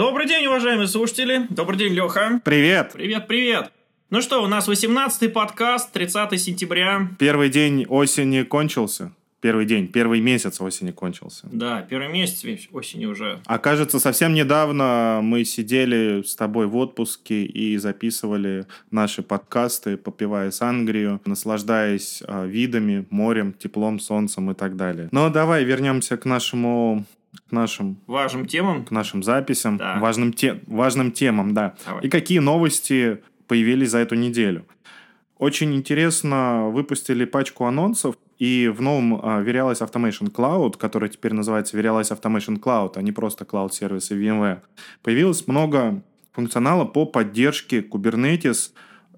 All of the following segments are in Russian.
Добрый день, уважаемые слушатели. Добрый день, Леха. Привет. Привет, привет. Ну что, у нас 18-й подкаст, 30 сентября. Первый день осени кончился. Первый день, первый месяц осени кончился. Да, первый месяц осени уже. А кажется, совсем недавно мы сидели с тобой в отпуске и записывали наши подкасты, попивая сангрию, наслаждаясь э, видами, морем, теплом, солнцем и так далее. Но давай вернемся к нашему к нашим важным темам, к нашим записям, да. важным, те, важным темам, да. Давай. И какие новости появились за эту неделю. Очень интересно, выпустили пачку анонсов, и в новом uh, Verialize Automation Cloud, который теперь называется Verialize Automation Cloud, а не просто Cloud сервисы VMware, появилось много функционала по поддержке Kubernetes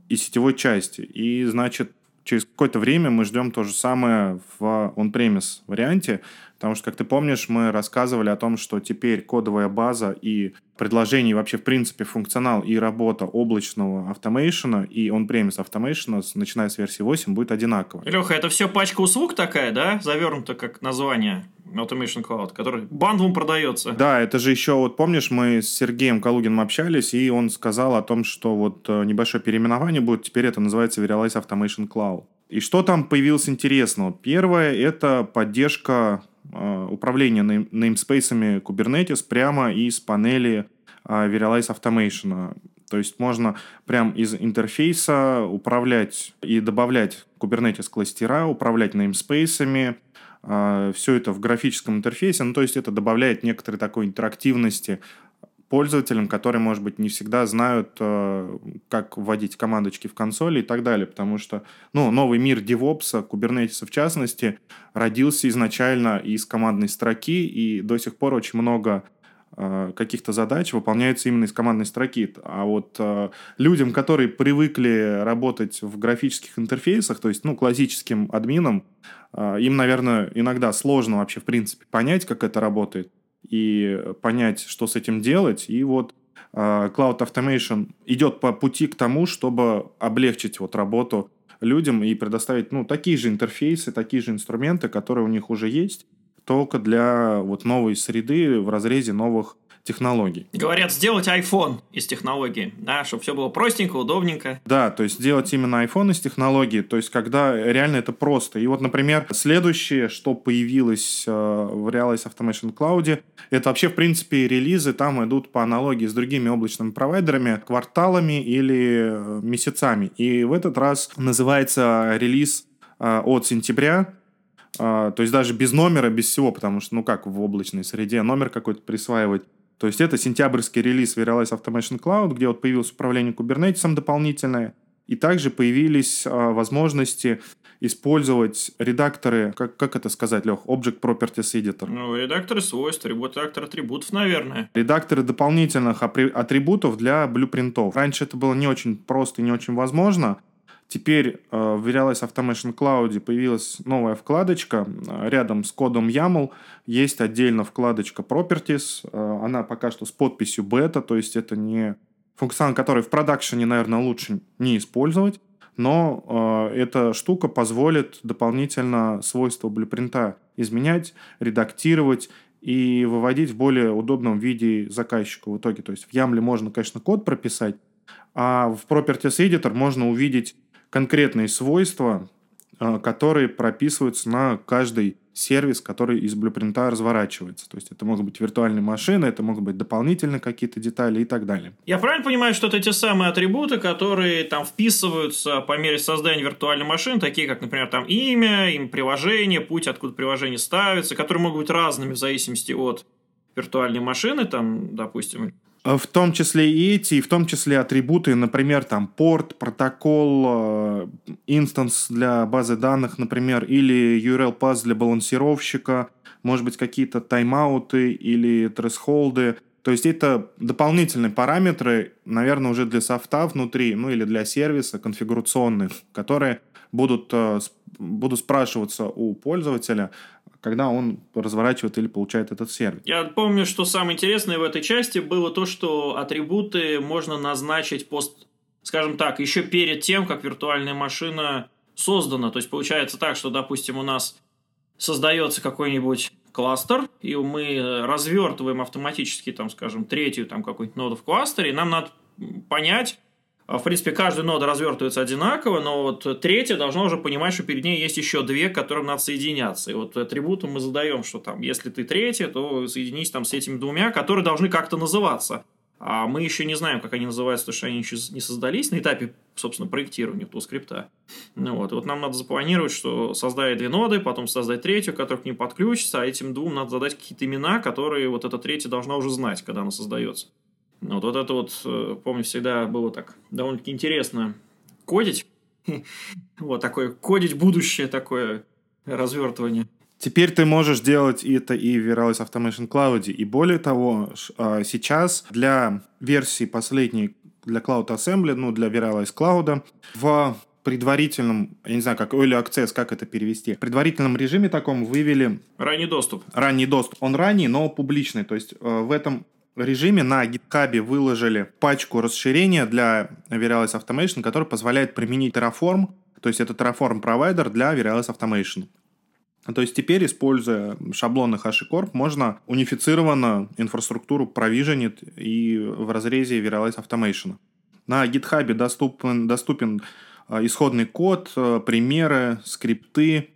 и сетевой части. И, значит, через какое-то время мы ждем то же самое в on-premise варианте, Потому что, как ты помнишь, мы рассказывали о том, что теперь кодовая база и предложение, вообще, в принципе, функционал и работа облачного автомейшена и on-premise автомейшена, начиная с версии 8, будет одинаково. Леха, это все пачка услуг такая, да? Завернута как название Automation Cloud, который бандвом продается. Да, это же еще, вот помнишь, мы с Сергеем Калугиным общались, и он сказал о том, что вот э, небольшое переименование будет, теперь это называется Verialize Automation Cloud. И что там появилось интересного? Первое – это поддержка Э, управления namespace Kubernetes прямо из панели э, Verialize Automation. То есть можно прямо из интерфейса управлять и добавлять Kubernetes кластера, управлять namespace, э, все это в графическом интерфейсе. Ну, то есть это добавляет некоторой такой интерактивности пользователям, которые, может быть, не всегда знают, э, как вводить командочки в консоли и так далее, потому что ну, новый мир DevOps, Kubernetes в частности, родился изначально из командной строки, и до сих пор очень много э, каких-то задач выполняются именно из командной строки. А вот э, людям, которые привыкли работать в графических интерфейсах, то есть, ну, классическим админам, им, наверное, иногда сложно вообще, в принципе, понять, как это работает и понять, что с этим делать. И вот а, Cloud Automation идет по пути к тому, чтобы облегчить вот работу людям и предоставить ну, такие же интерфейсы, такие же инструменты, которые у них уже есть, только для вот новой среды в разрезе новых технологий. Говорят, сделать iPhone из технологии, да, чтобы все было простенько, удобненько. Да, то есть сделать именно iPhone из технологии, то есть когда реально это просто. И вот, например, следующее, что появилось э, в Realize Automation Cloud, это вообще, в принципе, релизы там идут по аналогии с другими облачными провайдерами, кварталами или э, месяцами. И в этот раз называется релиз э, от сентября то есть даже без номера, без всего, потому что, ну как в облачной среде, номер какой-то присваивать. То есть это сентябрьский релиз Verialize Automation Cloud, где вот появилось управление Kubernetes дополнительное, и также появились а, возможности использовать редакторы, как, как это сказать, Лех, Object Properties Editor. Ну, редакторы свойств, редактор атрибутов, наверное. Редакторы дополнительных атрибутов для блюпринтов. Раньше это было не очень просто и не очень возможно, Теперь э, в Verialize Automation Cloud появилась новая вкладочка. Рядом с кодом YAML есть отдельно вкладочка Properties. Э, она пока что с подписью бета, то есть это не функционал, который в продакшене, наверное, лучше не использовать. Но э, эта штука позволит дополнительно свойства блюпринта изменять, редактировать и выводить в более удобном виде заказчику в итоге. То есть в YAML можно, конечно, код прописать, а в Properties Editor можно увидеть конкретные свойства, а, которые прописываются на каждый сервис, который из блюпринта разворачивается. То есть это могут быть виртуальные машины, это могут быть дополнительные какие-то детали и так далее. Я правильно понимаю, что это те самые атрибуты, которые там вписываются по мере создания виртуальной машины, такие как, например, там имя, им приложение, путь, откуда приложение ставится, которые могут быть разными в зависимости от виртуальной машины, там, допустим, Э, в том числе и эти, и в том числе атрибуты, например, там порт, протокол, э, инстанс для базы данных, например, или URL path для балансировщика, может быть, какие-то тайм-ауты или тресхолды. То есть это дополнительные параметры, наверное, уже для софта внутри, ну или для сервиса конфигурационных, которые будут, э, будут спрашиваться у пользователя, когда он разворачивает или получает этот сервис. Я помню, что самое интересное в этой части было то, что атрибуты можно назначить пост, скажем так, еще перед тем, как виртуальная машина создана. То есть получается так, что, допустим, у нас создается какой-нибудь кластер, и мы развертываем автоматически, там, скажем, третью там какую-нибудь ноду в кластере, и нам надо понять, в принципе, каждая нода развертывается одинаково, но вот третья должна уже понимать, что перед ней есть еще две, к которым надо соединяться. И вот атрибутом мы задаем, что там, если ты третья, то соединись там с этими двумя, которые должны как-то называться. А мы еще не знаем, как они называются, потому что они еще не создались на этапе, собственно, проектирования скрипта. Ну, вот. И вот нам надо запланировать, что создать две ноды, потом создать третью, которая к ним подключится, а этим двум надо задать какие-то имена, которые вот эта третья должна уже знать, когда она создается. Вот, вот это вот, э, помню, всегда было так довольно-таки интересно кодить. Вот такое, кодить будущее такое развертывание. Теперь ты можешь делать это и в Virtual Automation Cloud. И более того, а, сейчас для версии последней для Cloud Assembly, ну, для Virtualize Cloud, в предварительном, я не знаю, как Early Access, как это перевести, в предварительном режиме таком вывели... Ранний доступ. Ранний доступ. Он ранний, но публичный. То есть э, в этом режиме на GitHub выложили пачку расширения для Virtualize Automation, который позволяет применить Terraform, то есть это Terraform провайдер для Virtualize Automation. То есть теперь, используя шаблоны HashiCorp, можно унифицированно инфраструктуру провиженить и в разрезе Virtualize Automation. На GitHub доступен, доступен э, исходный код, э, примеры, скрипты,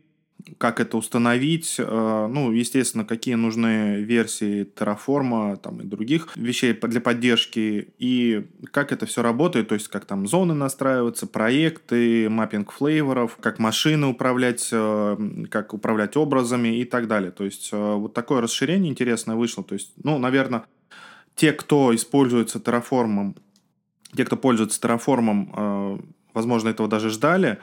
как это установить, э, ну, естественно, какие нужны версии Terraform там, и других вещей для поддержки, и как это все работает, то есть как там зоны настраиваются, проекты, маппинг флейворов, как машины управлять, э, как управлять образами и так далее. То есть э, вот такое расширение интересное вышло. То есть, ну, наверное, те, кто используется Terraform, те, кто пользуется Terraform, возможно, этого даже ждали,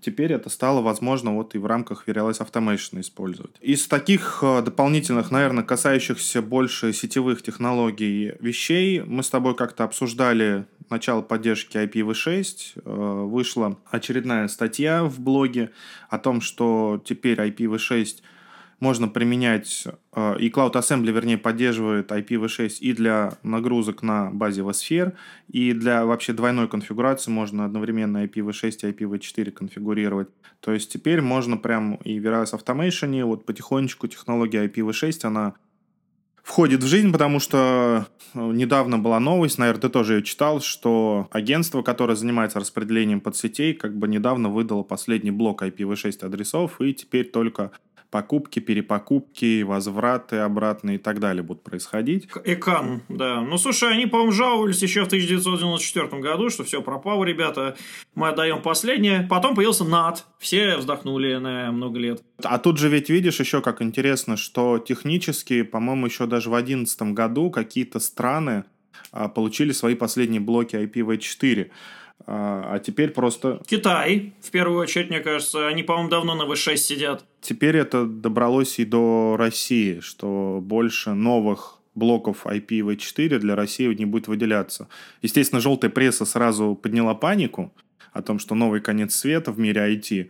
Теперь это стало возможно вот и в рамках Virtualize Automation использовать. Из таких э, дополнительных, наверное, касающихся больше сетевых технологий вещей, мы с тобой как-то обсуждали начало поддержки IPv6. Э, вышла очередная статья в блоге о том, что теперь IPv6 можно применять, э, и Cloud Assembly, вернее, поддерживает IPv6 и для нагрузок на базе vSphere, и для вообще двойной конфигурации можно одновременно IPv6 и IPv4 конфигурировать. То есть теперь можно прям и в Veras Automation, вот потихонечку технология IPv6, она входит в жизнь, потому что э, недавно была новость, наверное, ты тоже ее читал, что агентство, которое занимается распределением подсетей, как бы недавно выдало последний блок IPv6 адресов, и теперь только покупки, перепокупки, возвраты обратные и так далее будут происходить. Экан, да. Ну, слушай, они, по-моему, жаловались еще в 1994 году, что все пропало, ребята, мы отдаем последнее. Потом появился НАТ, все вздохнули на много лет. А тут же ведь видишь еще как интересно, что технически, по-моему, еще даже в 2011 году какие-то страны а, получили свои последние блоки IPv4. А, а теперь просто... Китай, в первую очередь, мне кажется. Они, по-моему, давно на V6 сидят. Теперь это добралось и до России, что больше новых блоков IPv4 для России не будет выделяться. Естественно, желтая пресса сразу подняла панику о том, что новый конец света в мире IT.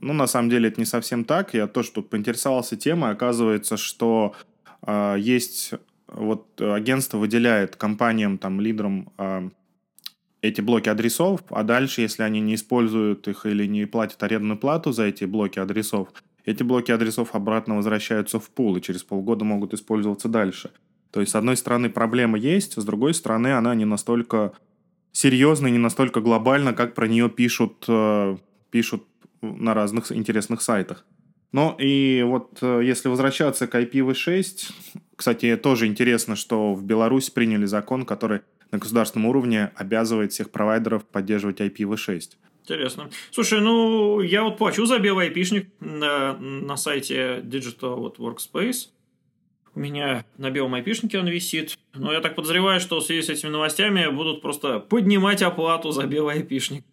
Ну, на самом деле, это не совсем так. Я тоже тут поинтересовался темой. Оказывается, что э, есть вот агентство выделяет компаниям, там, лидерам э, эти блоки адресов, а дальше, если они не используют их или не платят арендную плату за эти блоки адресов, эти блоки адресов обратно возвращаются в пул и через полгода могут использоваться дальше. То есть, с одной стороны, проблема есть, с другой стороны, она не настолько серьезна, не настолько глобальна, как про нее пишут, э, пишут на разных интересных сайтах. Ну и вот э, если возвращаться к IPv6, кстати, тоже интересно, что в Беларуси приняли закон, который на государственном уровне обязывает всех провайдеров поддерживать IPv6. Интересно. Слушай, ну, я вот плачу за белый айпишник на, на сайте Digital вот, Workspace. У меня на белом айпишнике он висит. Но я так подозреваю, что в связи с этими новостями будут просто поднимать оплату за белый айпишник.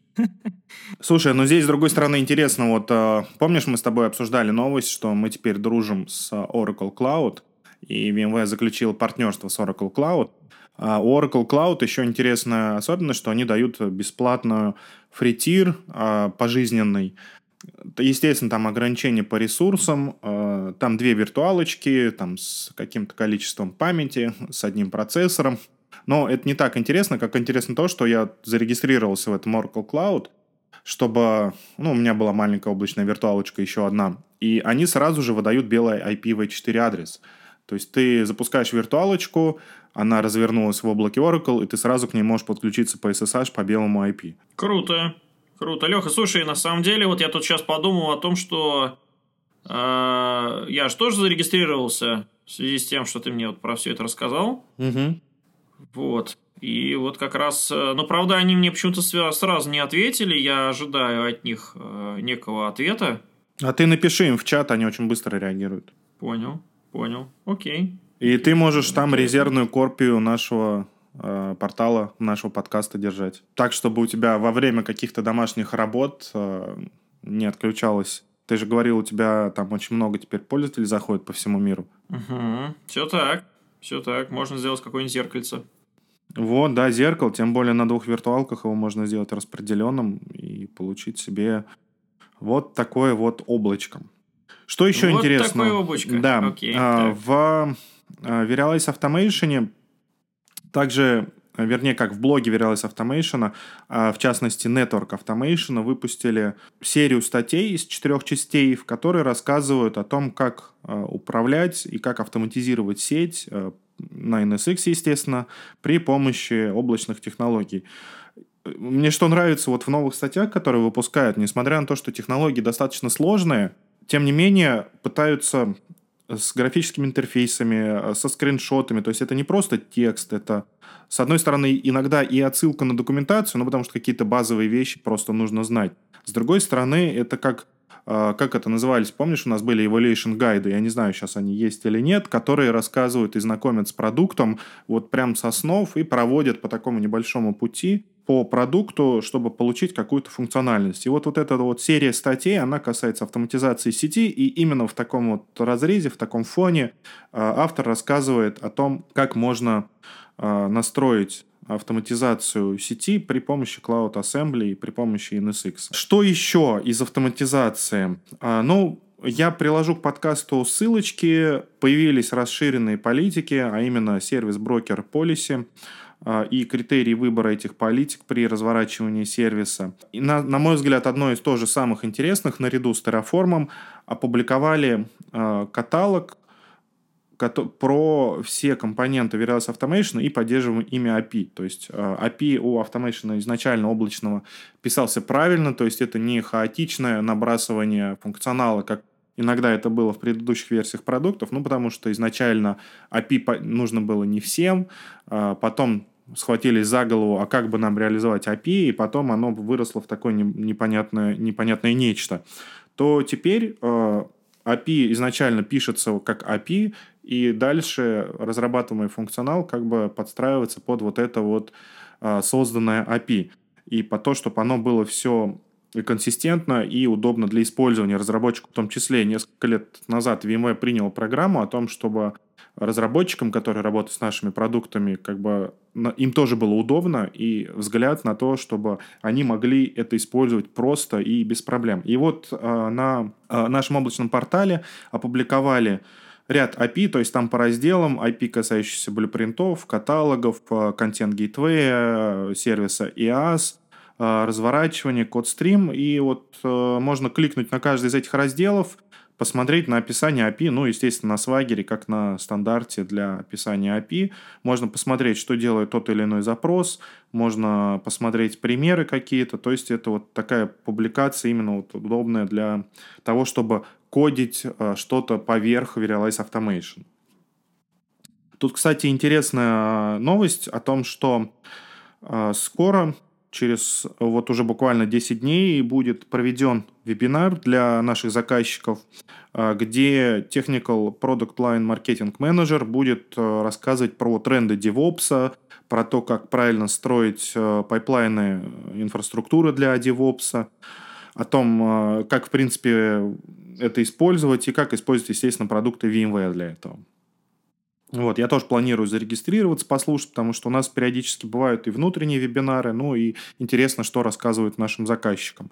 Слушай, ну здесь, с другой стороны, интересно, вот э, помнишь, мы с тобой обсуждали новость, что мы теперь дружим с Oracle Cloud, и VMware заключил партнерство с Oracle Cloud. А Oracle Cloud еще интересная особенность, что они дают бесплатную фритир а, пожизненный. Естественно, там ограничения по ресурсам, а, там две виртуалочки, там с каким-то количеством памяти, с одним процессором. Но это не так интересно, как интересно то, что я зарегистрировался в этом Oracle Cloud, чтобы... Ну, у меня была маленькая облачная виртуалочка, еще одна. И они сразу же выдают белый IPv4 адрес. То есть ты запускаешь виртуалочку, она развернулась в облаке Oracle, и ты сразу к ней можешь подключиться по SSH по белому IP. Круто. Круто. Леха, слушай, на самом деле, вот я тут сейчас подумал о том, что э, я же тоже зарегистрировался в связи с тем, что ты мне вот про все это рассказал. Угу. Вот. И вот как раз, э, ну, правда, они мне почему-то сразу не ответили, я ожидаю от них э, некого ответа. А ты напиши им в чат, они очень быстро реагируют. Понял, понял, окей. И ты можешь там резервную копию нашего э, портала, нашего подкаста держать. Так, чтобы у тебя во время каких-то домашних работ э, не отключалось. Ты же говорил, у тебя там очень много теперь пользователей заходит по всему миру. Угу. Все так. Все так. Можно сделать какое-нибудь зеркальце. Вот, да, зеркало. Тем более на двух виртуалках его можно сделать распределенным и получить себе вот такое вот облачко. Что еще вот интересно? такое облачко. Да. Окей, а, в Э, Verialize Automation также, вернее, как в блоге Verialize Automation, а в частности Network Automation, выпустили серию статей из четырех частей, в которой рассказывают о том, как э, управлять и как автоматизировать сеть э, на NSX, естественно, при помощи облачных технологий. Мне что нравится вот в новых статьях, которые выпускают, несмотря на то, что технологии достаточно сложные, тем не менее пытаются с графическими интерфейсами, э, со скриншотами. То есть это не просто текст, это, с одной стороны, иногда и отсылка на документацию, ну, потому что какие-то базовые вещи просто нужно знать. С другой стороны, это как э, как это назывались, помнишь, у нас были evaluation гайды, я не знаю, сейчас они есть или нет, которые рассказывают и знакомят с продуктом вот прям со снов и проводят по такому небольшому пути, по продукту, чтобы получить какую-то функциональность. И вот, вот эта вот серия статей, она касается автоматизации сети, и именно в таком вот разрезе, в таком фоне э, автор рассказывает о том, как можно э, настроить автоматизацию сети при помощи Cloud Assembly и при помощи NSX. Что еще из автоматизации? А, ну, я приложу к подкасту ссылочки. Появились расширенные политики, а именно сервис-брокер Policy. А, и критерии выбора этих политик при разворачивании сервиса. И на, на мой взгляд, одно из тоже самых интересных, наряду с Terraform, опубликовали э, каталог про все компоненты Veritas Automation и поддерживаем ими API. То есть э, API у Automation изначально облачного писался правильно, то есть это не хаотичное набрасывание функционала, как Иногда это было в предыдущих версиях продуктов, ну, потому что изначально API нужно было не всем, а потом схватились за голову, а как бы нам реализовать API, и потом оно выросло в такое непонятное, непонятное нечто, то теперь э, API изначально пишется как API, и дальше разрабатываемый функционал как бы подстраивается под вот это вот э, созданное API. И по то, чтобы оно было все консистентно и удобно для использования разработчиков в том числе. Несколько лет назад VMware принял программу о том, чтобы разработчикам, которые работают с нашими продуктами, как бы им тоже было удобно и взгляд на то, чтобы они могли это использовать просто и без проблем. И вот э, на э, нашем облачном портале опубликовали ряд API, то есть там по разделам API, касающиеся блюпринтов, каталогов, э, гейтвея, сервиса IaaS, разворачивание, код стрим, и вот можно кликнуть на каждый из этих разделов, посмотреть на описание API, ну, естественно, на свагере, как на стандарте для описания API. Можно посмотреть, что делает тот или иной запрос, можно посмотреть примеры какие-то. То есть это вот такая публикация именно вот удобная для того, чтобы кодить э, что-то поверх Verialize Automation. Тут, кстати, интересная новость о том, что э, скоро через вот уже буквально 10 дней будет проведен вебинар для наших заказчиков, а, где Technical Product Line Marketing Manager будет а, рассказывать про тренды DevOps, про то, как правильно строить пайплайны инфраструктуры для DevOps, о том, как, в принципе, это использовать и как использовать, естественно, продукты VMware для этого. Вот, я тоже планирую зарегистрироваться, послушать, потому что у нас периодически бывают и внутренние вебинары, ну и интересно, что рассказывают нашим заказчикам.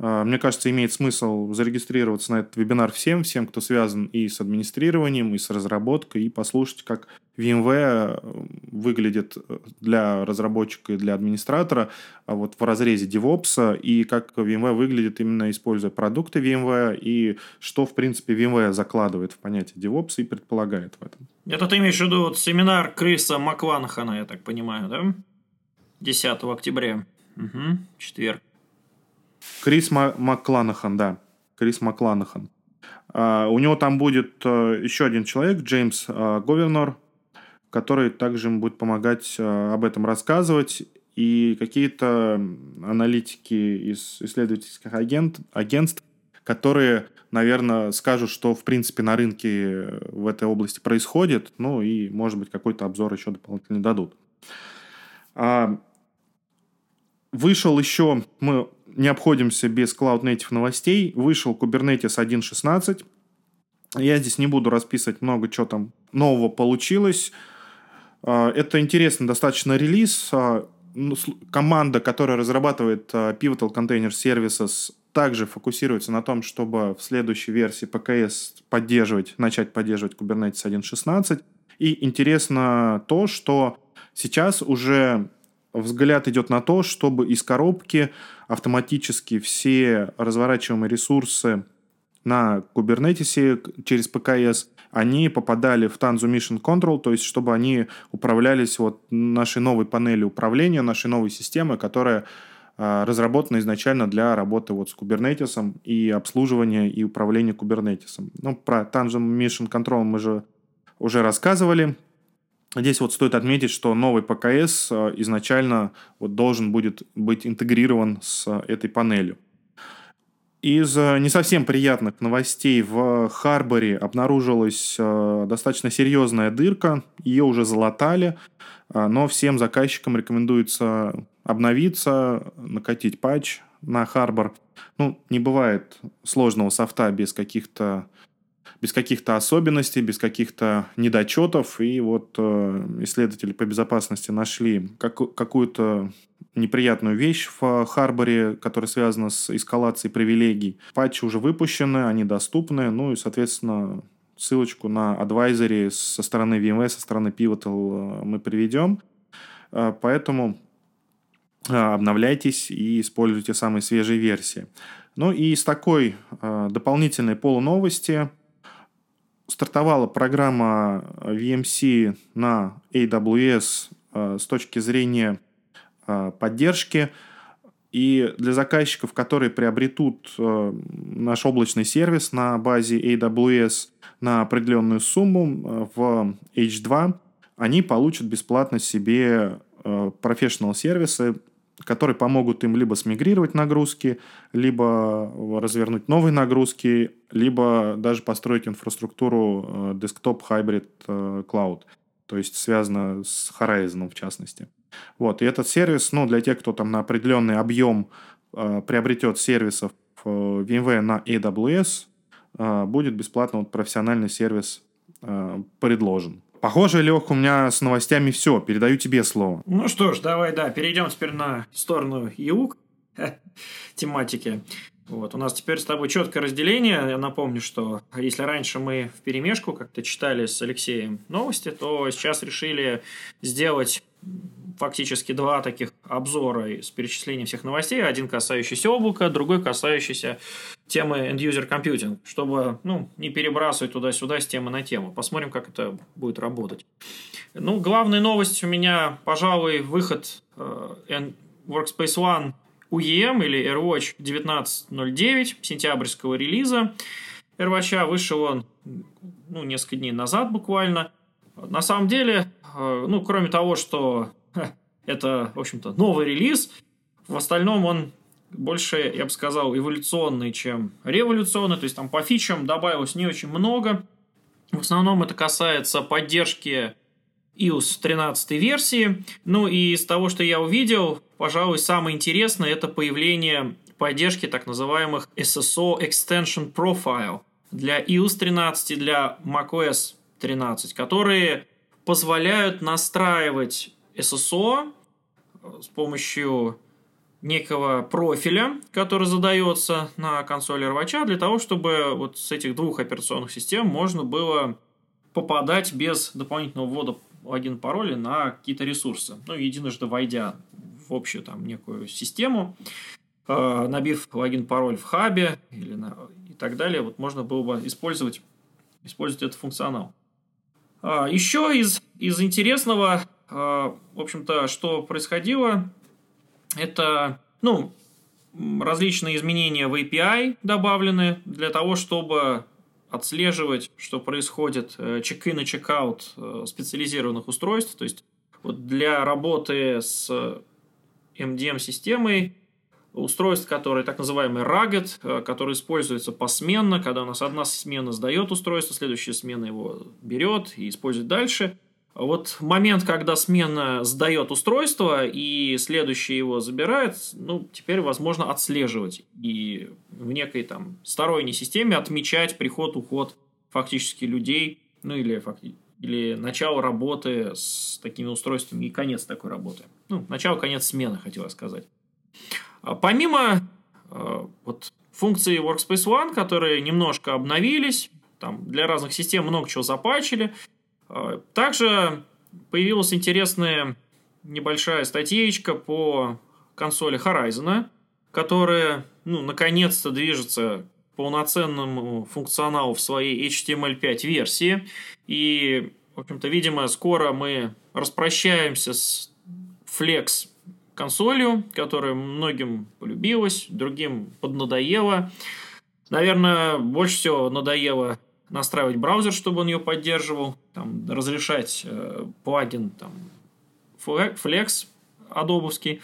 А, мне кажется, имеет смысл зарегистрироваться на этот вебинар всем, всем, кто связан и с администрированием, и с разработкой, и послушать, как VMware э, выглядит э, для разработчика и для администратора а вот в разрезе DevOps, и как VMware выглядит именно используя продукты VMware, и что, в принципе, VMware закладывает в понятие DevOps и предполагает в этом. Это ты имеешь в виду вот семинар Криса Макланахана, я так понимаю, да? 10 октября. Угу, четверг. Крис Макланахан, да. Крис Макланахан. Uh, у него там будет uh, еще один человек, Джеймс uh, Говернор, который также будет помогать об этом рассказывать. И какие-то аналитики из исследовательских агент, агентств, которые, наверное, скажут, что, в принципе, на рынке в этой области происходит, ну и, может быть, какой-то обзор еще дополнительно дадут. Вышел еще, мы не обходимся без Cloud Native новостей. Вышел Kubernetes 1.16. Я здесь не буду расписывать много, что там нового получилось. А, это интересный достаточно релиз. Ну, команда, которая разрабатывает а, Pivotal Container Services, также фокусируется на том, чтобы в следующей версии PKS поддерживать, начать поддерживать Kubernetes 1.16. И интересно то, что сейчас уже взгляд идет на то, чтобы из коробки автоматически все разворачиваемые ресурсы на Kubernetes через PKS, они попадали в Tanzu Mission Control, то есть чтобы они управлялись вот нашей новой панелью управления, нашей новой системой, которая э, разработана изначально для работы вот с Kubernetes и обслуживания и управления Kubernetes. Ну, про Tanzu Mission Control мы же уже рассказывали. Здесь вот стоит отметить, что новый ПКС э, изначально вот должен будет быть интегрирован с этой панелью. Из э, не совсем приятных новостей в Харборе обнаружилась э, достаточно серьезная дырка. Ее уже залатали, но всем заказчикам рекомендуется обновиться, накатить патч на Харбор. Ну, не бывает сложного софта без каких-то без каких-то особенностей, без каких-то недочетов. И вот э, исследователи по безопасности нашли как, какую-то неприятную вещь в Харборе, которая связана с эскалацией привилегий. Патчи уже выпущены, они доступны, ну и, соответственно, ссылочку на адвайзере со стороны VMware, со стороны Pivotal э, мы приведем. Э, поэтому обновляйтесь и используйте самые свежие версии. Ну и с такой дополнительной полуновости стартовала программа э, VMC на AWS э, с точки зрения э, поддержки. И для заказчиков, которые приобретут наш облачный сервис на базе AWS на определенную сумму в H2, они получат бесплатно себе professional сервисы которые помогут им либо смигрировать нагрузки, либо развернуть новые нагрузки, либо даже построить инфраструктуру desktop hybrid cloud, то есть связано с Horizon в частности. Вот, и этот сервис, ну, для тех, кто там на определенный объем э, приобретет сервисов э, VMware на AWS, э, будет бесплатно вот профессиональный сервис э, предложен. Похоже, Лех, у меня с новостями все. Передаю тебе слово. Ну что ж, давай, да, перейдем теперь на сторону ЕУК тематики. Вот, у нас теперь с тобой четкое разделение. Я напомню, что если раньше мы в перемешку как-то читали с Алексеем новости, то сейчас решили сделать фактически два таких обзора с перечислением всех новостей. Один касающийся облака, другой касающийся темы end-user computing, чтобы ну, не перебрасывать туда-сюда с темы на тему. Посмотрим, как это будет работать. Ну, главная новость у меня, пожалуй, выход э, Workspace ONE UEM или AirWatch 1909 сентябрьского релиза. AirWatch вышел он ну, несколько дней назад буквально. На самом деле, э, ну, кроме того, что это, в общем-то, новый релиз, в остальном он больше, я бы сказал, эволюционный, чем революционный. То есть там по фичам добавилось не очень много. В основном это касается поддержки iOS 13 версии. Ну и из того, что я увидел, пожалуй, самое интересное это появление поддержки так называемых SSO Extension Profile для iOS 13 и для macOS 13, которые позволяют настраивать SSO с помощью некого профиля, который задается на консоли рвача, для того, чтобы вот с этих двух операционных систем можно было попадать без дополнительного ввода логин пароля на какие-то ресурсы. Ну, единожды войдя в общую там некую систему, э, набив логин-пароль в хабе или на, и так далее, вот можно было бы использовать, использовать этот функционал. А, еще из, из интересного, э, в общем-то, что происходило, это, ну, различные изменения в API добавлены для того, чтобы отслеживать, что происходит э, чек-ин и чек-аут э, специализированных устройств. То есть вот для работы с MDM-системой устройств, которые так называемый rugged, э, который используется посменно, когда у нас одна смена сдает устройство, следующая смена его берет и использует дальше – вот момент, когда смена сдает устройство и следующий его забирает, ну, теперь возможно отслеживать и в некой там сторонней системе отмечать приход, уход фактически людей, ну или или начало работы с такими устройствами и конец такой работы. Ну, начало, конец смены, хотел сказать. А помимо э, вот функций Workspace ONE, которые немножко обновились, там для разных систем много чего запачили, также появилась интересная небольшая статьечка по консоли Horizon, которая, ну, наконец-то движется к полноценному функционалу в своей HTML5 версии. И, в общем-то, видимо, скоро мы распрощаемся с Flex консолью, которая многим полюбилась, другим поднадоела. Наверное, больше всего надоело настраивать браузер, чтобы он ее поддерживал, там, разрешать э, плагин там, Flex адобовский.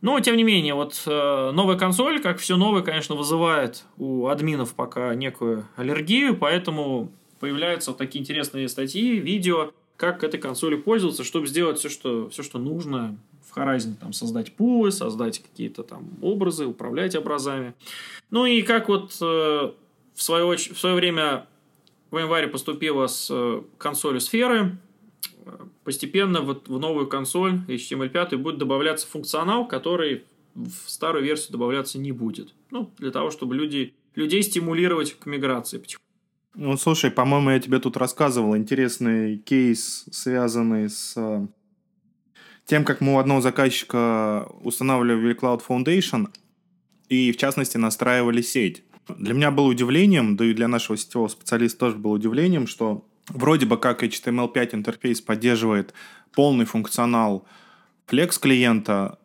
Но, тем не менее, вот э, новая консоль, как все новое, конечно, вызывает у админов пока некую аллергию, поэтому появляются вот такие интересные статьи, видео, как этой консолью пользоваться, чтобы сделать все, что, все, что нужно в Horizon, там, создать пулы, создать какие-то там образы, управлять образами. Ну и как вот э, в, свое, в свое время в январе поступила с э, консоли сферы. Постепенно вот в новую консоль HTML5 будет добавляться функционал, который в старую версию добавляться не будет. Ну, для того, чтобы люди, людей стимулировать к миграции. Ну, слушай, по-моему, я тебе тут рассказывал интересный кейс, связанный с э, тем, как мы у одного заказчика устанавливали Cloud Foundation и, в частности, настраивали сеть. Для меня было удивлением, да и для нашего сетевого специалиста тоже было удивлением, что вроде бы как HTML5 интерфейс поддерживает полный функционал Flex клиента,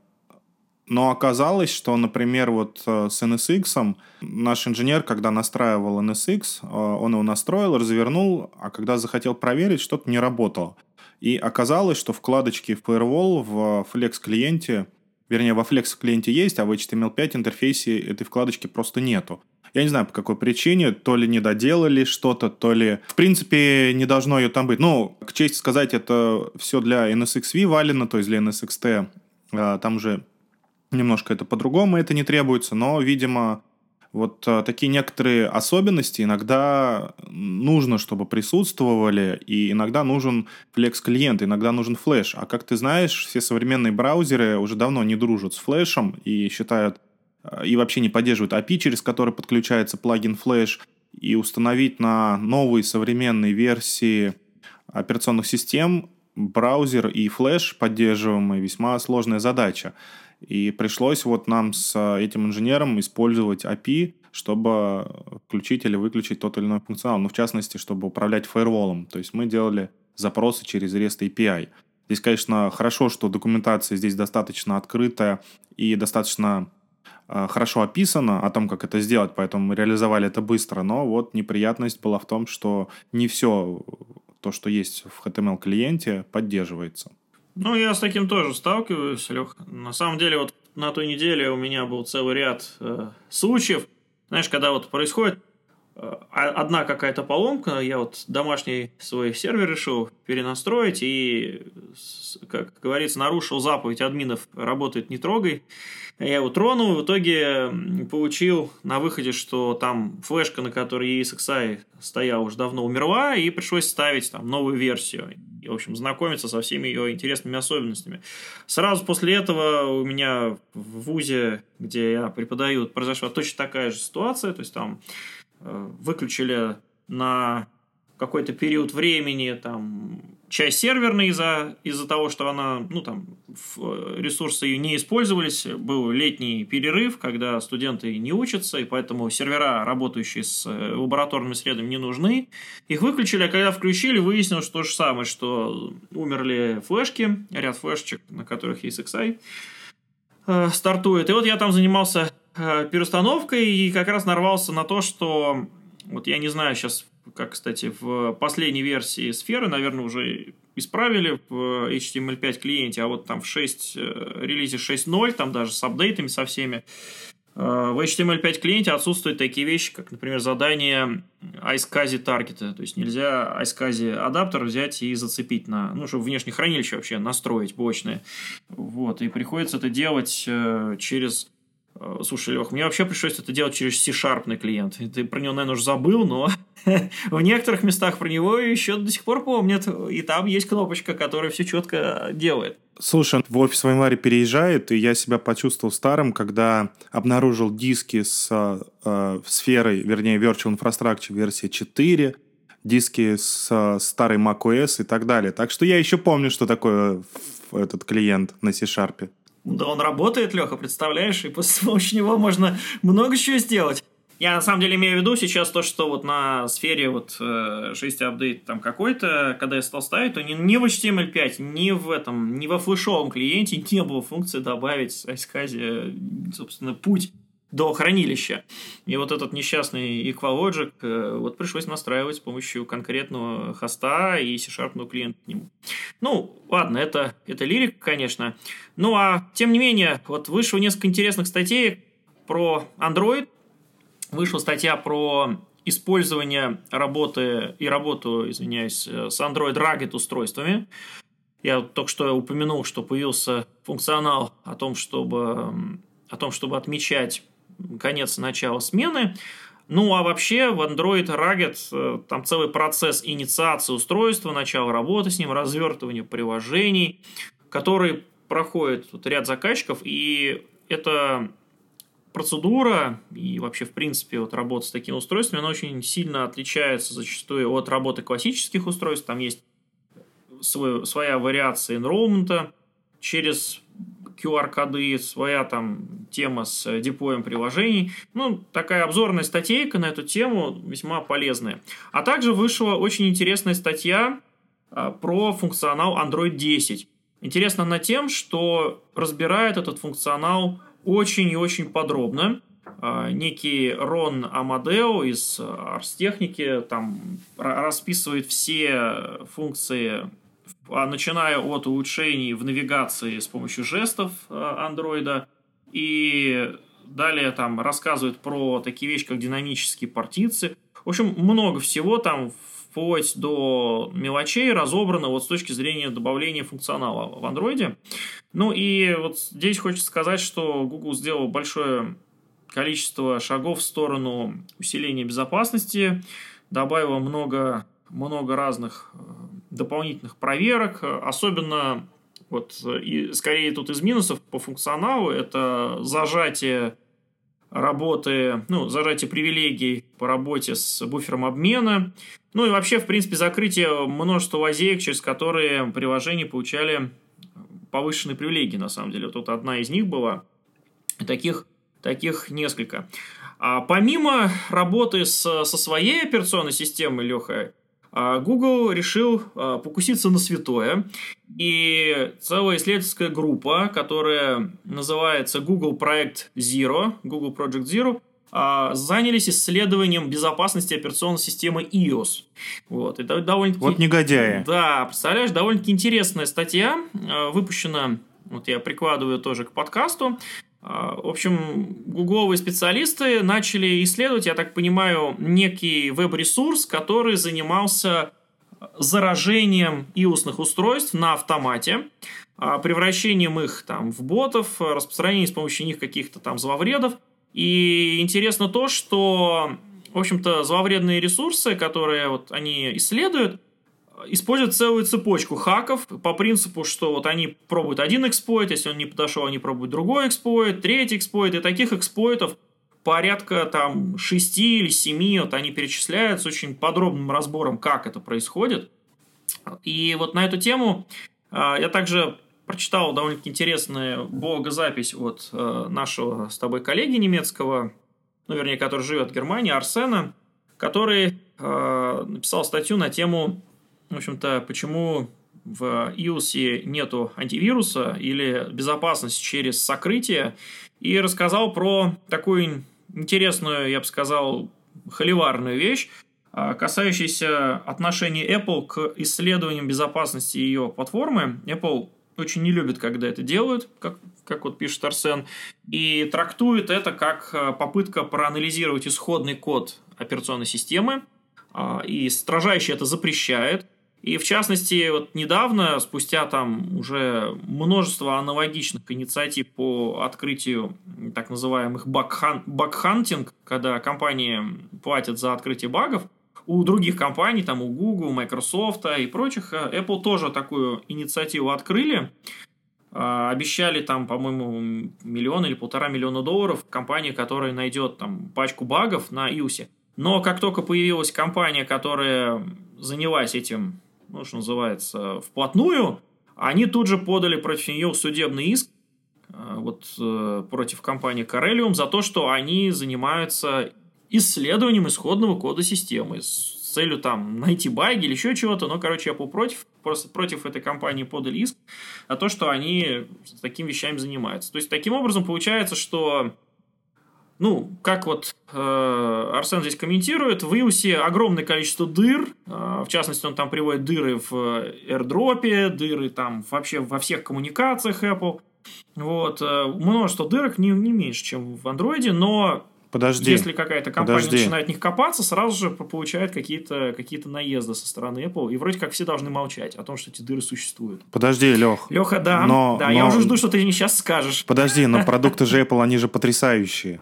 но оказалось, что, например, вот э, с NSX наш инженер, когда настраивал NSX, э, он его настроил, развернул, а когда захотел проверить, что-то не работало. И оказалось, что вкладочки в Firewall в Flex клиенте, вернее, во Flex клиенте есть, а в HTML5 интерфейсе этой вкладочки просто нету. Я не знаю, по какой причине, то ли не доделали что-то, то ли... В принципе, не должно ее там быть. Ну, к чести сказать, это все для NSXV валено, то есть для NSXT. А, там же немножко это по-другому, это не требуется, но, видимо, вот а, такие некоторые особенности иногда нужно, чтобы присутствовали, и иногда нужен флекс-клиент, иногда нужен флеш. А как ты знаешь, все современные браузеры уже давно не дружат с флешем и считают и вообще не поддерживают API, через который подключается плагин Flash, и установить на новые современные версии операционных систем браузер и флеш поддерживаемый весьма сложная задача. И пришлось вот нам с этим инженером использовать API, чтобы включить или выключить тот или иной функционал. Ну, в частности, чтобы управлять фаерволом. То есть мы делали запросы через REST API. Здесь, конечно, хорошо, что документация здесь достаточно открытая и достаточно Э, хорошо описано о том, как это сделать, поэтому мы реализовали это быстро. Но вот неприятность была в том, что не все то, что есть в HTML-клиенте, поддерживается. Ну, я с таким тоже сталкиваюсь, Лех. На самом деле, вот на той неделе у меня был целый ряд э, случаев. Знаешь, когда вот происходит э, одна какая-то поломка, я вот домашний свой сервер решил перенастроить и, как говорится, нарушил заповедь админов «работает, не трогай». Я его тронул, в итоге получил на выходе, что там флешка, на которой ESXi стояла, уже давно умерла, и пришлось ставить там новую версию. и, в общем, знакомиться со всеми ее интересными особенностями. Сразу после этого у меня в ВУЗе, где я преподаю, произошла точно такая же ситуация, то есть там э, выключили на какой-то период времени там часть серверной из-за из того, что она, ну там, ресурсы ее не использовались, был летний перерыв, когда студенты не учатся, и поэтому сервера, работающие с э, лабораторными средами, не нужны. Их выключили, а когда включили, выяснилось то же самое, что умерли флешки, ряд флешечек, на которых есть XI, э, стартует. И вот я там занимался э, переустановкой и как раз нарвался на то, что вот я не знаю сейчас как, кстати, в последней версии сферы, наверное, уже исправили в HTML5 клиенте, а вот там в 6, э, релизе 6.0, там даже с апдейтами со всеми, э, в HTML5 клиенте отсутствуют такие вещи, как, например, задание iSCSI таргета. То есть нельзя iSCSI адаптер взять и зацепить на, ну, чтобы внешнее хранилище вообще настроить бочное. Вот, и приходится это делать э, через Слушай, Лех, мне вообще пришлось это делать через C-Sharp клиент. Ты про него, наверное, уже забыл, но в некоторых местах про него еще до сих пор помнят. И там есть кнопочка, которая все четко делает. Слушай, в офис в январе переезжает, и я себя почувствовал старым, когда обнаружил диски с э, сферой, вернее, Virtual Infrastructure версии 4, диски с э, старой macOS и так далее. Так что я еще помню, что такое этот клиент на C-Sharp. Да он работает, Леха, представляешь? И после помощи него можно много чего сделать. Я на самом деле имею в виду сейчас то, что вот на сфере вот 6 э, апдейт там какой-то, когда я стал ставить, то ни, ни в HTML5, ни в этом, ни во флешовом клиенте не было функции добавить iSCSI, собственно, путь до хранилища. И вот этот несчастный Equalogic э, вот пришлось настраивать с помощью конкретного хоста и C-Sharp клиента к нему. Ну, ладно, это, это лирик, конечно. Ну, а тем не менее, вот вышло несколько интересных статей про Android, вышла статья про использование работы и работу, извиняюсь, с Android Rugged устройствами. Я только что упомянул, что появился функционал о том, чтобы, о том, чтобы отмечать конец начала смены. Ну, а вообще в Android Rugged э, там целый процесс инициации устройства, начала работы с ним, развертывания приложений, который проходит вот ряд заказчиков, и это процедура и вообще, в принципе, вот работа с такими устройствами, она очень сильно отличается зачастую от работы классических устройств. Там есть свой, своя вариация enrollment через QR-коды, своя там тема с деплоем приложений. Ну, такая обзорная статейка на эту тему весьма полезная. А также вышла очень интересная статья а, про функционал Android 10. Интересно она тем, что разбирает этот функционал очень и очень подробно. А, некий Рон Амадео из Арстехники там расписывает все функции, начиная от улучшений в навигации с помощью жестов а, андроида и далее там рассказывает про такие вещи, как динамические партиции. В общем, много всего там вплоть до мелочей разобрано вот с точки зрения добавления функционала в андроиде. Ну и вот здесь хочется сказать, что Google сделал большое количество шагов в сторону усиления безопасности, добавила много, много разных э, дополнительных проверок, особенно вот и скорее тут из минусов по функционалу это зажатие работы, ну, зажатие привилегий по работе с буфером обмена, ну и вообще, в принципе, закрытие множества лазеек, через которые приложения получали повышенные привилегии, на самом деле. Тут одна из них была. Таких, таких несколько. А помимо работы с, со своей операционной системой, Леха, Google решил а, покуситься на святое. И целая исследовательская группа, которая называется Google Project Zero, Google Project Zero, а, занялись исследованием безопасности операционной системы iOS. Вот, это довольно Вот негодяи. Да, представляешь, довольно-таки интересная статья, выпущена, вот я прикладываю тоже к подкасту, а, в общем, гугловые специалисты начали исследовать, я так понимаю, некий веб-ресурс, который занимался заражением иосных устройств на автомате, а, превращением их там в ботов, распространением с помощью них каких-то там зловредов. И интересно то, что, в общем-то, зловредные ресурсы, которые вот они исследуют, используют целую цепочку хаков по принципу, что вот они пробуют один эксплойт, если он не подошел, они пробуют другой эксплойт, третий эксплойт, и таких эксплойтов порядка там шести или семи, вот они перечисляют с очень подробным разбором, как это происходит. И вот на эту тему а, я также прочитал довольно-таки интересную блогозапись от э, нашего с тобой коллеги немецкого, ну, вернее, который живет в Германии, Арсена, который э, написал статью на тему, в общем-то, почему в iOS нету антивируса или безопасности через сокрытие, и рассказал про такую интересную, я бы сказал, холиварную вещь, а, касающуюся отношения Apple к исследованиям безопасности ее платформы. Apple очень не любит, когда это делают, как, как вот пишет Арсен, и трактует это как а, попытка проанализировать исходный код операционной системы, а, и строжайше это запрещает. И в частности, вот недавно, спустя там уже множество аналогичных инициатив по открытию так называемых бакхантинг, когда компании платят за открытие багов, у других компаний, там у Google, Microsoft и прочих, э, Apple тоже такую инициативу открыли. А, обещали там, по-моему, миллион или полтора миллиона долларов компании, которая найдет там пачку багов на iOS. Но как только появилась компания, которая занялась этим, ну, что называется, вплотную, они тут же подали против нее судебный иск э, вот э, против компании Corellium за то, что они занимаются исследованием исходного кода системы с целью там найти баги или еще чего-то, но, короче, Apple против, просто против этой компании подали иск, а то, что они с такими вещами занимаются. То есть, таким образом, получается, что ну, как вот э, Арсен здесь комментирует, в iOS огромное количество дыр, э, в частности, он там приводит дыры в AirDrop, дыры там вообще во всех коммуникациях Apple, вот, э, множество дырок, не, не меньше, чем в Android, но Подожди. Если какая-то компания Подожди. начинает в них копаться, сразу же получает какие-то какие наезды со стороны Apple. И вроде как все должны молчать о том, что эти дыры существуют. Подожди, Лех. Леха, да. Но, да, но... я уже жду, что ты мне сейчас скажешь. Подожди, но продукты же Apple, они же потрясающие.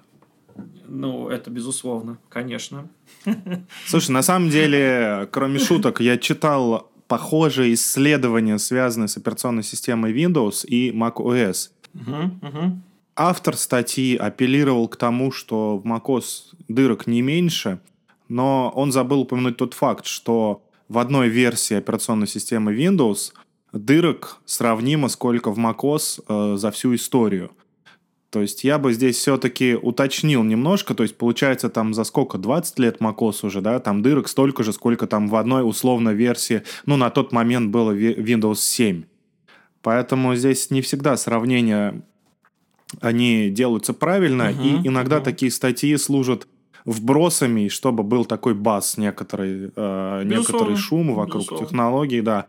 Ну, это безусловно, конечно. Слушай, на самом деле, кроме шуток, я читал похожие исследования, связанные с операционной системой Windows и macOS. Угу, угу автор статьи апеллировал к тому, что в macOS дырок не меньше, но он забыл упомянуть тот факт, что в одной версии операционной системы Windows дырок сравнимо сколько в macOS э, за всю историю. То есть я бы здесь все-таки уточнил немножко, то есть получается там за сколько, 20 лет macOS уже, да, там дырок столько же, сколько там в одной условной версии, ну на тот момент было Windows 7. Поэтому здесь не всегда сравнение они делаются правильно, угу, и иногда угу. такие статьи служат вбросами, чтобы был такой бас, некоторый, э, некоторый шум вокруг Безусловно. технологий, да.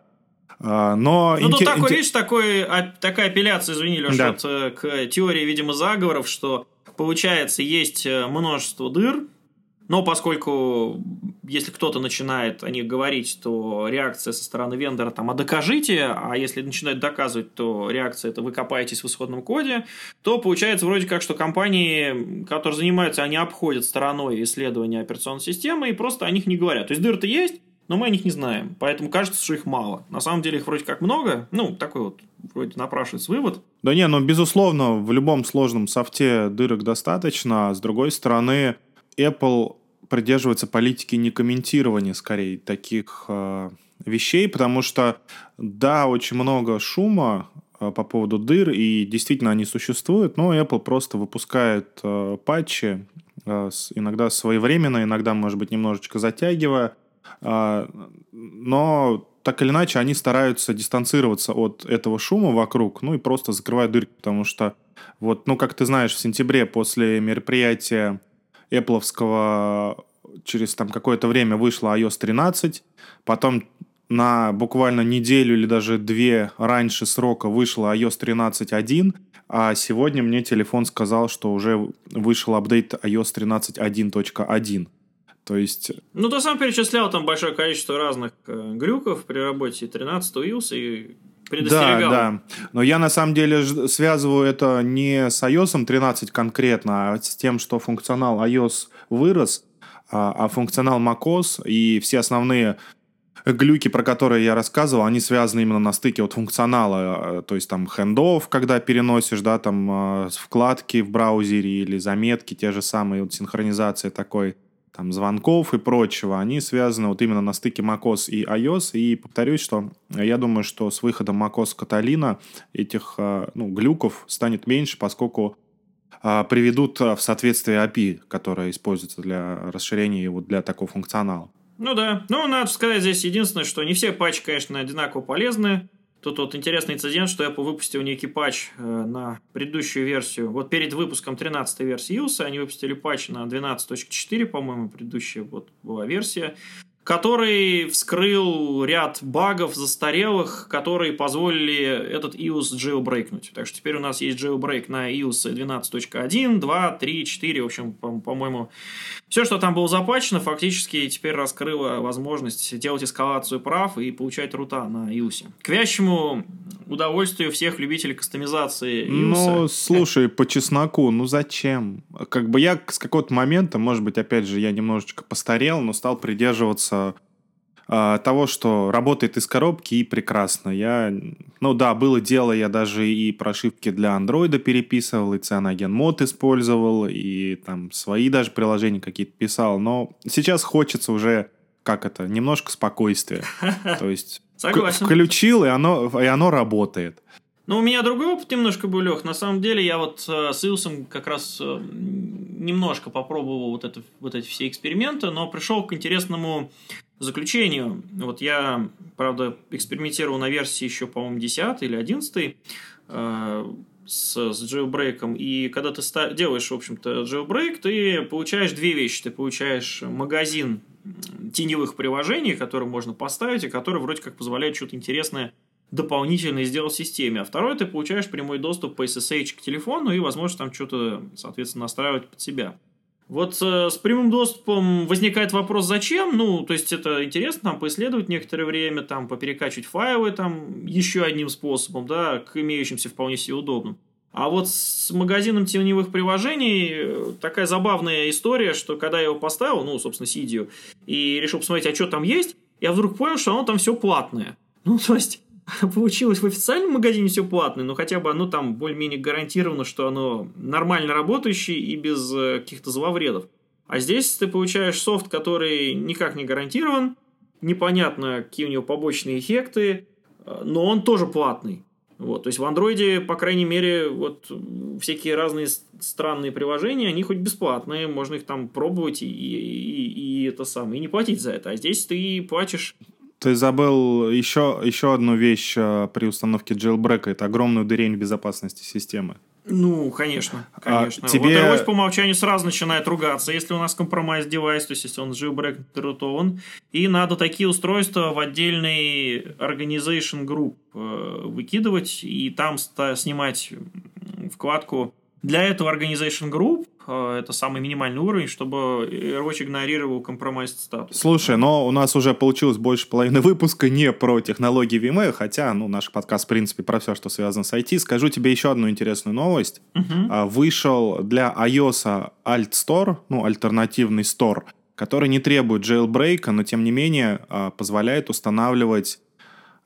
А, но ну, тут такой, видишь, такой, а, такая апелляция, извини, Леша, да. вот, к теории, видимо, заговоров, что получается есть э, множество дыр, но поскольку, если кто-то начинает о них говорить, то реакция со стороны вендора там, а докажите, а если начинают доказывать, то реакция это вы копаетесь в исходном коде, то получается вроде как, что компании, которые занимаются, они обходят стороной исследования операционной системы и просто о них не говорят. То есть дыры-то есть, но мы о них не знаем, поэтому кажется, что их мало. На самом деле их вроде как много, ну, такой вот вроде напрашивается вывод. Да не, ну, безусловно, в любом сложном софте дырок достаточно, а с другой стороны, Apple придерживается политики некомментирования, скорее, таких э, вещей, потому что, да, очень много шума э, по поводу дыр, и действительно они существуют, но Apple просто выпускает э, патчи, э, иногда своевременно, иногда, может быть, немножечко затягивая, но так или иначе они стараются дистанцироваться от этого шума вокруг, ну и просто закрывают дырки, потому что вот, ну, как ты знаешь, в сентябре после мероприятия Apple через там какое-то время вышла iOS 13, потом на буквально неделю или даже две раньше срока вышла iOS 13.1, а сегодня мне телефон сказал, что уже вышел апдейт iOS 13.1.1. То есть... Ну, ты сам перечислял там большое количество разных э, глюков при работе 13 iOS и предостерегал. Да, да. Но я на самом деле связываю это не с iOS 13 конкретно, а с тем, что функционал iOS вырос, а, а функционал macOS и все основные глюки, про которые я рассказывал, они связаны именно на стыке вот функционала, э, то есть там хендов, когда переносишь, да, там э, вкладки в браузере или заметки, те же самые, вот синхронизация такой, там, звонков и прочего, они связаны вот именно на стыке macOS и iOS, и повторюсь, что я думаю, что с выходом macOS Catalina этих, э, ну, глюков станет меньше, поскольку приведут в соответствие API, которая используется для расширения вот для такого функционала. Ну да. Ну, надо сказать здесь единственное, что не все патчи, конечно, одинаково полезны. Тут вот интересный инцидент, что Apple выпустил некий патч э, на предыдущую версию. Вот перед выпуском 13 версии iOS они выпустили патч на 12.4, по-моему, предыдущая вот была версия который вскрыл ряд багов застарелых, которые позволили этот iOS jailbreakнуть. Так что теперь у нас есть jailbreak на iOS 12.1, 2, 3, 4, в общем, по-моему, все, что там было запачено, фактически теперь раскрыло возможность делать эскалацию прав и получать рута на iOS. К вящему удовольствию всех любителей кастомизации iOS. Ну, слушай, по чесноку, ну зачем? Как бы я с какого-то момента, может быть, опять же, я немножечко постарел, но стал придерживаться касается э, того, что работает из коробки и прекрасно. Я, ну да, было дело, я даже и прошивки для андроида переписывал, и Cyanogen мод использовал, и там свои даже приложения какие-то писал, но сейчас хочется уже, как это, немножко спокойствия. То есть включил, и оно, и оно работает. Ну, у меня другой опыт немножко был, Лех. На самом деле, я вот э, с Илсом как раз э, немножко попробовал вот, это, вот эти все эксперименты, но пришел к интересному заключению. Вот я, правда, экспериментировал на версии еще, по-моему, 10 или 11 э, с, с jailbreak, и когда ты ста- делаешь, в общем-то, jailbreak, ты получаешь две вещи. Ты получаешь магазин теневых приложений, которые можно поставить, и которые вроде как позволяют что-то интересное дополнительно сделал в системе. А второй, ты получаешь прямой доступ по SSH к телефону и возможность там что-то, соответственно, настраивать под себя. Вот э, с прямым доступом возникает вопрос, зачем? Ну, то есть это интересно там поисследовать некоторое время, там поперекачивать файлы там еще одним способом, да, к имеющимся вполне себе удобным. А вот с магазином теневых приложений э, такая забавная история, что когда я его поставил, ну, собственно, сидию, и решил посмотреть, а что там есть, я вдруг понял, что оно там все платное. Ну, то есть, получилось в официальном магазине все платное, но хотя бы оно там более-менее гарантировано, что оно нормально работающее и без э, каких-то зловредов. А здесь ты получаешь софт, который никак не гарантирован, непонятно, какие у него побочные эффекты, э, но он тоже платный. Вот, то есть в андроиде, по крайней мере, вот всякие разные странные приложения, они хоть бесплатные, можно их там пробовать и, и, и, это самое, и не платить за это. А здесь ты платишь ты забыл еще, еще одну вещь э, при установке jailbreak. Это огромное ударение в безопасности системы. Ну, конечно, а конечно. А тебе... IOS по умолчанию сразу начинает ругаться, если у нас компромисс девайс, то есть если он jailbreak рутован, и надо такие устройства в отдельный organization group э, выкидывать и там снимать вкладку для этого Organization Group э, это самый минимальный уровень, чтобы AirWatch игнорировал компромисс статус. Слушай, но у нас уже получилось больше половины выпуска не про технологии VMware, хотя, ну, наш подкаст, в принципе, про все, что связано с IT. Скажу тебе еще одну интересную новость. Uh-huh. Вышел для iOS Alt Store, ну, альтернативный store, который не требует jailbreak, но, тем не менее, а, позволяет устанавливать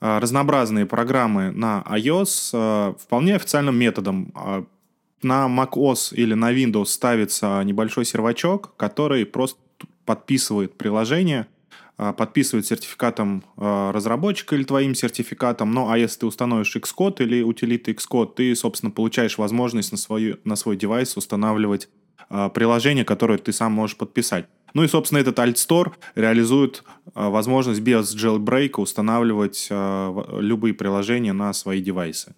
а, разнообразные программы на iOS вполне официальным методом на macOS или на Windows ставится небольшой сервачок, который просто подписывает приложение, а, подписывает сертификатом а, разработчика или твоим сертификатом. Ну, а если ты установишь Xcode или утилиты Xcode, ты, собственно, получаешь возможность на, свою, на свой девайс устанавливать а, приложение, которое ты сам можешь подписать. Ну и, собственно, этот Alt Store реализует возможность без jailbreak устанавливать любые приложения на свои девайсы.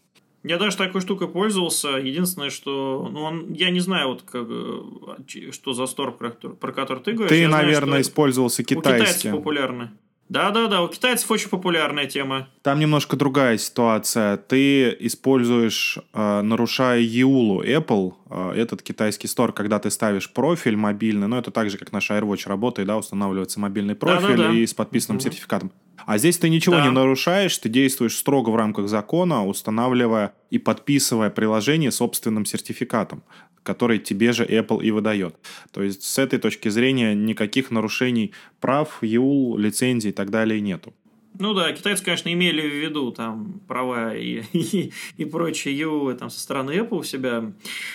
Я даже такой штукой пользовался. Единственное, что... Ну, он, я не знаю, вот как, э, что за стор, про, про который ты говоришь. Ты, я наверное, знаю, использовался китайский. У китайцев популярны. Да-да-да, у китайцев очень популярная тема. Там немножко другая ситуация. Ты используешь, э, нарушая EULу Apple, э, этот китайский стор, когда ты ставишь профиль мобильный, ну, это так же, как наш AirWatch работает, да, устанавливается мобильный профиль Да-да-да. и с подписанным Мгм. сертификатом. А здесь ты ничего Да. не нарушаешь, ты действуешь строго в рамках закона, устанавливая и подписывая приложение собственным сертификатом, который тебе же Apple и выдает. То есть с этой точки зрения никаких нарушений прав, ЕУЛ, лицензий и так далее нету. Ну да, китайцы, конечно, имели в виду там права и, и, и прочие ЕУ там, со стороны Apple у себя.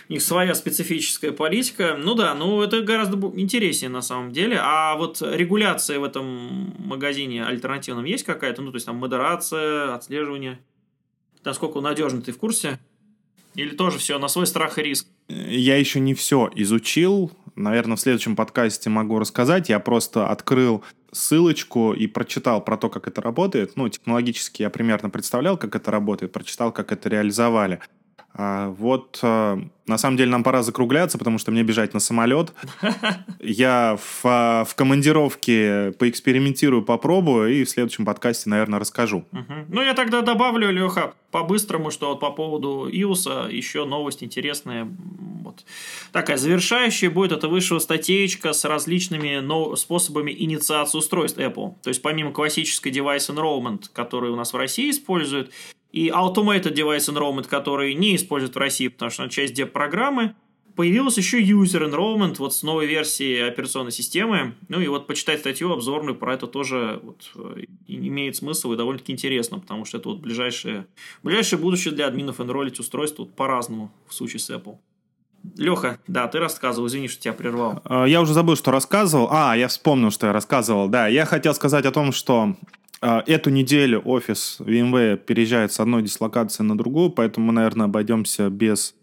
У них своя специфическая политика. Ну да, ну это гораздо интереснее на самом деле. А вот регуляция в этом магазине альтернативном есть какая-то? Ну, то есть там модерация, отслеживание. Насколько надежно ты в курсе? Или тоже все на свой страх и риск? Я еще не все изучил. Наверное, в следующем подкасте могу рассказать. Я просто открыл ссылочку и прочитал про то, как это работает. Ну, технологически я примерно представлял, как это работает, прочитал, как это реализовали. А, вот, э, на самом деле, нам пора закругляться, потому что мне бежать на самолет. Я в, а, в командировке поэкспериментирую, попробую, и в следующем подкасте, наверное, расскажу. Мгм. Ну, я тогда добавлю, Леха, по-быстрому, что вот по поводу iOS еще новость интересная. Вот. Такая завершающая будет, это вышла статейка с различными но- способами инициации устройств Apple. То есть, помимо классической device enrollment, который у нас в России используют, и automated device enrollment, который не используют в России, потому что она часть деп-программы, Появилась еще user enrollment вот с новой версией операционной системы. Ну и вот почитать статью обзорную про это тоже вот, имеет смысл и довольно-таки интересно, потому что это вот ближайшее, ближайшее будущее для админов энролить устройство вот по-разному в случае с Apple. Леха, да, ты рассказывал, извини, что тебя прервал. Э, Я уже забыл, что рассказывал. А, я вспомнил, что я рассказывал. Да, я хотел сказать о том, что эту неделю офис VMware переезжает с одной дислокации на другую, поэтому мы, наверное, обойдемся без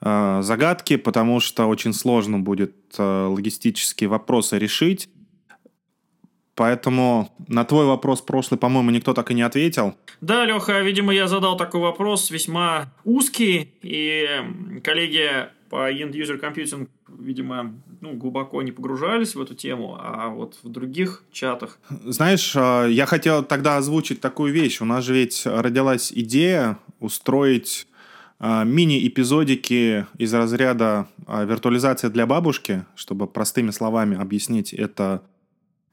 э, загадки, потому что очень сложно будет э, логистические вопросы решить. Поэтому на твой вопрос прошлый, по-моему, никто так и не ответил. Да, Леха, видимо, я задал такой вопрос весьма узкий, и коллеги по End-User Computing, видимо, ну, глубоко не погружались в эту тему, а вот в других чатах Знаешь, э, я хотел тогда озвучить такую вещь. У нас же ведь родилась идея устроить э, мини-эпизодики из разряда э, виртуализации для бабушки, чтобы простыми словами объяснить это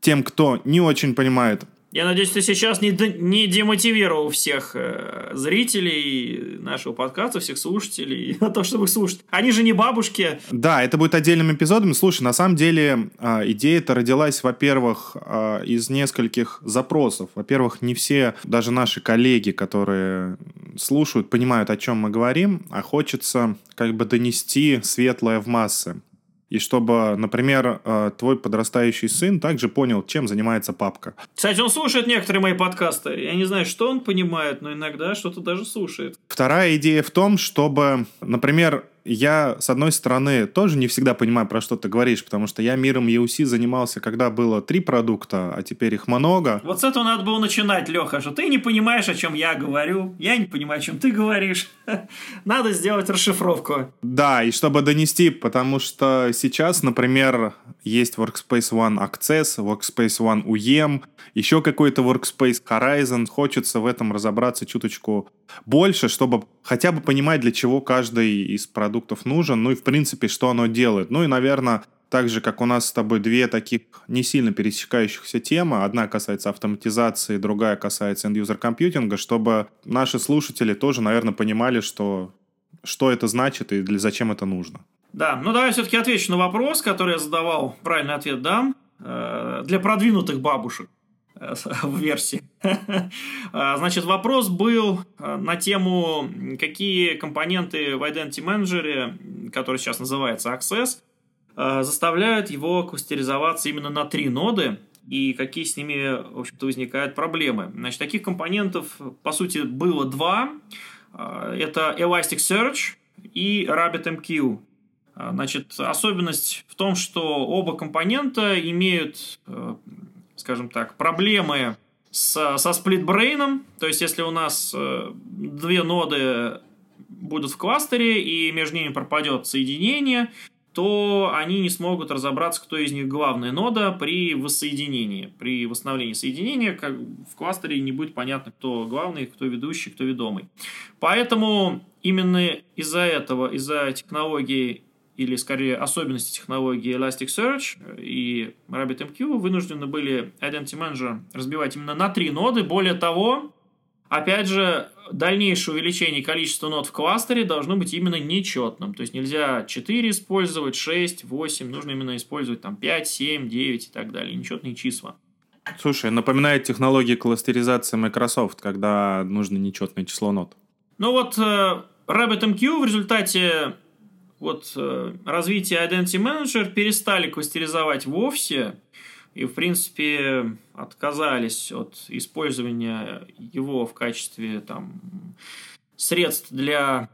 тем, кто не очень понимает. Я надеюсь, ты сейчас не, не демотивировал всех э, зрителей нашего подкаста, всех слушателей на то, чтобы их слушать. Они же не бабушки. Да, это будет отдельным эпизодом. Слушай, на самом деле э, идея-то родилась, во-первых, э, из нескольких запросов. Во-первых, не все, даже наши коллеги, которые слушают, понимают, о чем мы говорим, а хочется как бы донести светлое в массы. И чтобы, например, э, твой подрастающий сын также понял, чем занимается папка. Кстати, он слушает некоторые мои подкасты. Я не знаю, что он понимает, но иногда что-то даже слушает. Вторая идея в том, чтобы, например, я, с одной стороны, тоже не всегда понимаю, про что ты говоришь, потому что я миром EUC занимался, когда было три продукта, а теперь их много. Вот с этого надо было начинать, Леха, что ты не понимаешь, о чем я говорю, я не понимаю, о чем ты говоришь. Надо сделать расшифровку. Да, и чтобы донести, потому что сейчас, например, есть Workspace ONE Access, Workspace ONE UEM, еще какой-то Workspace Horizon. Хочется в этом разобраться чуточку больше, чтобы хотя бы понимать, для чего каждый из продуктов нужен, ну и, в принципе, что оно делает. Ну и, наверное, так же, как у нас с тобой две таких не сильно пересекающихся темы, одна касается автоматизации, другая касается end-user компьютинга, чтобы наши слушатели тоже, наверное, понимали, что, что это значит и для, зачем это нужно. Да, ну давай все-таки отвечу на вопрос, который я задавал. Правильный ответ дам. Э, Для продвинутых бабушек в версии. Э, Значит, вопрос был э, на тему, какие компоненты в Identity Manager, который сейчас называется Access, э, заставляют его кластеризоваться именно на три ноды, и какие с ними, в общем-то, возникают проблемы. Значит, таких компонентов, по сути, было два. Это Elasticsearch и RabbitMQ. А, Значит, особенность в том, что оба компонента имеют, скажем так, проблемы с, со сплитбрейном. То есть, если у нас э, две ноды будут в кластере, и между ними пропадет соединение, то они не смогут разобраться, кто из них главная нода при воссоединении. При восстановлении соединения как в кластере не будет понятно, кто главный, кто ведущий, кто ведомый. Поэтому именно из-за этого, из-за технологии или скорее особенности технологии Elasticsearch и RabbitMQ вынуждены были Identity Manager разбивать именно на три ноды. Более того, опять же, дальнейшее увеличение количества нод в кластере должно быть именно нечетным. То есть нельзя 4 использовать, 6, 8, нужно именно использовать там 5, 7, 9 и так далее, нечетные числа. Слушай, напоминает технологии кластеризации Microsoft, когда нужно нечетное число нод. Ну вот э, RabbitMQ в результате вот э, развития Identity Manager перестали кластеризовать вовсе и, в принципе, отказались от использования его в качестве там, средств для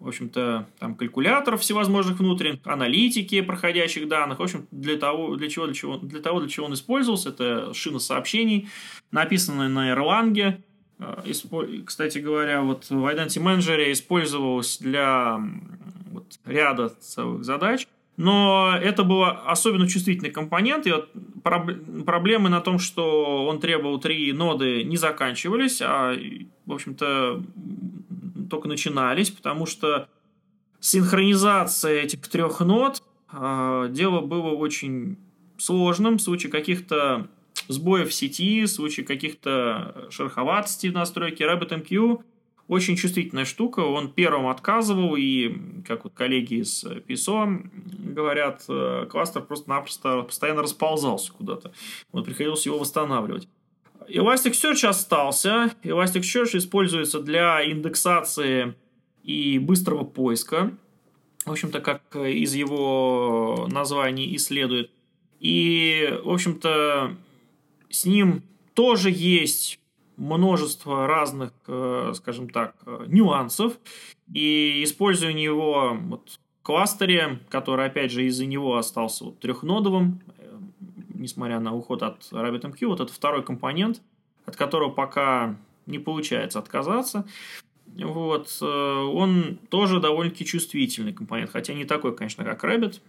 в общем-то, там калькуляторов всевозможных внутренних, аналитики проходящих данных. В общем, для того, для чего, для чего, для того, для чего он использовался, это шина сообщений, написанная на Erlang. Э, кстати говоря, вот в Identity Manager использовалась для вот ряда целых задач. Но это был особенно чувствительный компонент, и вот проблемы на том, что он требовал три ноды, не заканчивались, а, в общем-то, только начинались, потому что синхронизация этих трех нод а, дело было очень сложным в случае каких-то сбоев в сети, в случае каких-то шероховатостей в настройке RabbitMQ очень чувствительная штука. Он первым отказывал, и, как вот коллеги из PISO говорят, э, кластер просто-напросто постоянно расползался куда-то. Вот приходилось его восстанавливать. Elasticsearch остался. Elasticsearch используется для индексации и быстрого поиска. В общем-то, как из его названий и следует. И, в общем-то, с ним тоже есть множество разных, э, скажем так, э, нюансов, и использование его вот, в кластере, который, опять же, из-за него остался вот трехнодовым, э, несмотря на уход от RabbitMQ, вот это второй компонент, от которого пока не получается отказаться. Вот, он тоже довольно-таки чувствительный компонент, хотя не такой, конечно, как Rabbit.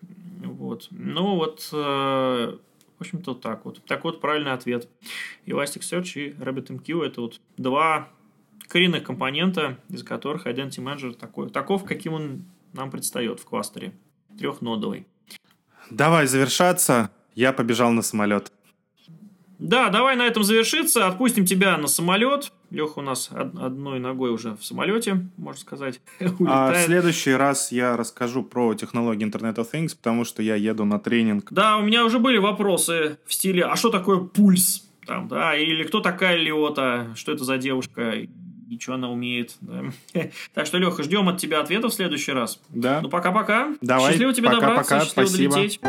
Вот. Но вот в общем-то, вот так вот. Так вот, правильный ответ. Elasticsearch и RabbitMQ – это вот два коренных компонента, из которых Identity Manager такой, таков, каким он нам предстает в кластере. Трехнодовый. Давай завершаться. Я побежал на самолет. Да, давай на этом завершиться. Отпустим тебя на самолет. Леха у нас одной ногой уже в самолете, можно сказать. А в следующий раз я расскажу про технологии Internet of Things, потому что я еду на тренинг. Да, у меня уже были вопросы в стиле, а что такое пульс? Там, да, или кто такая Леота, что это за девушка, и что она умеет. Да. так что, Леха, ждем от тебя ответа в следующий раз. Да. Ну, пока-пока. Давай, Счастливо тебе пока, добраться, пока, счастливо спасибо. долететь.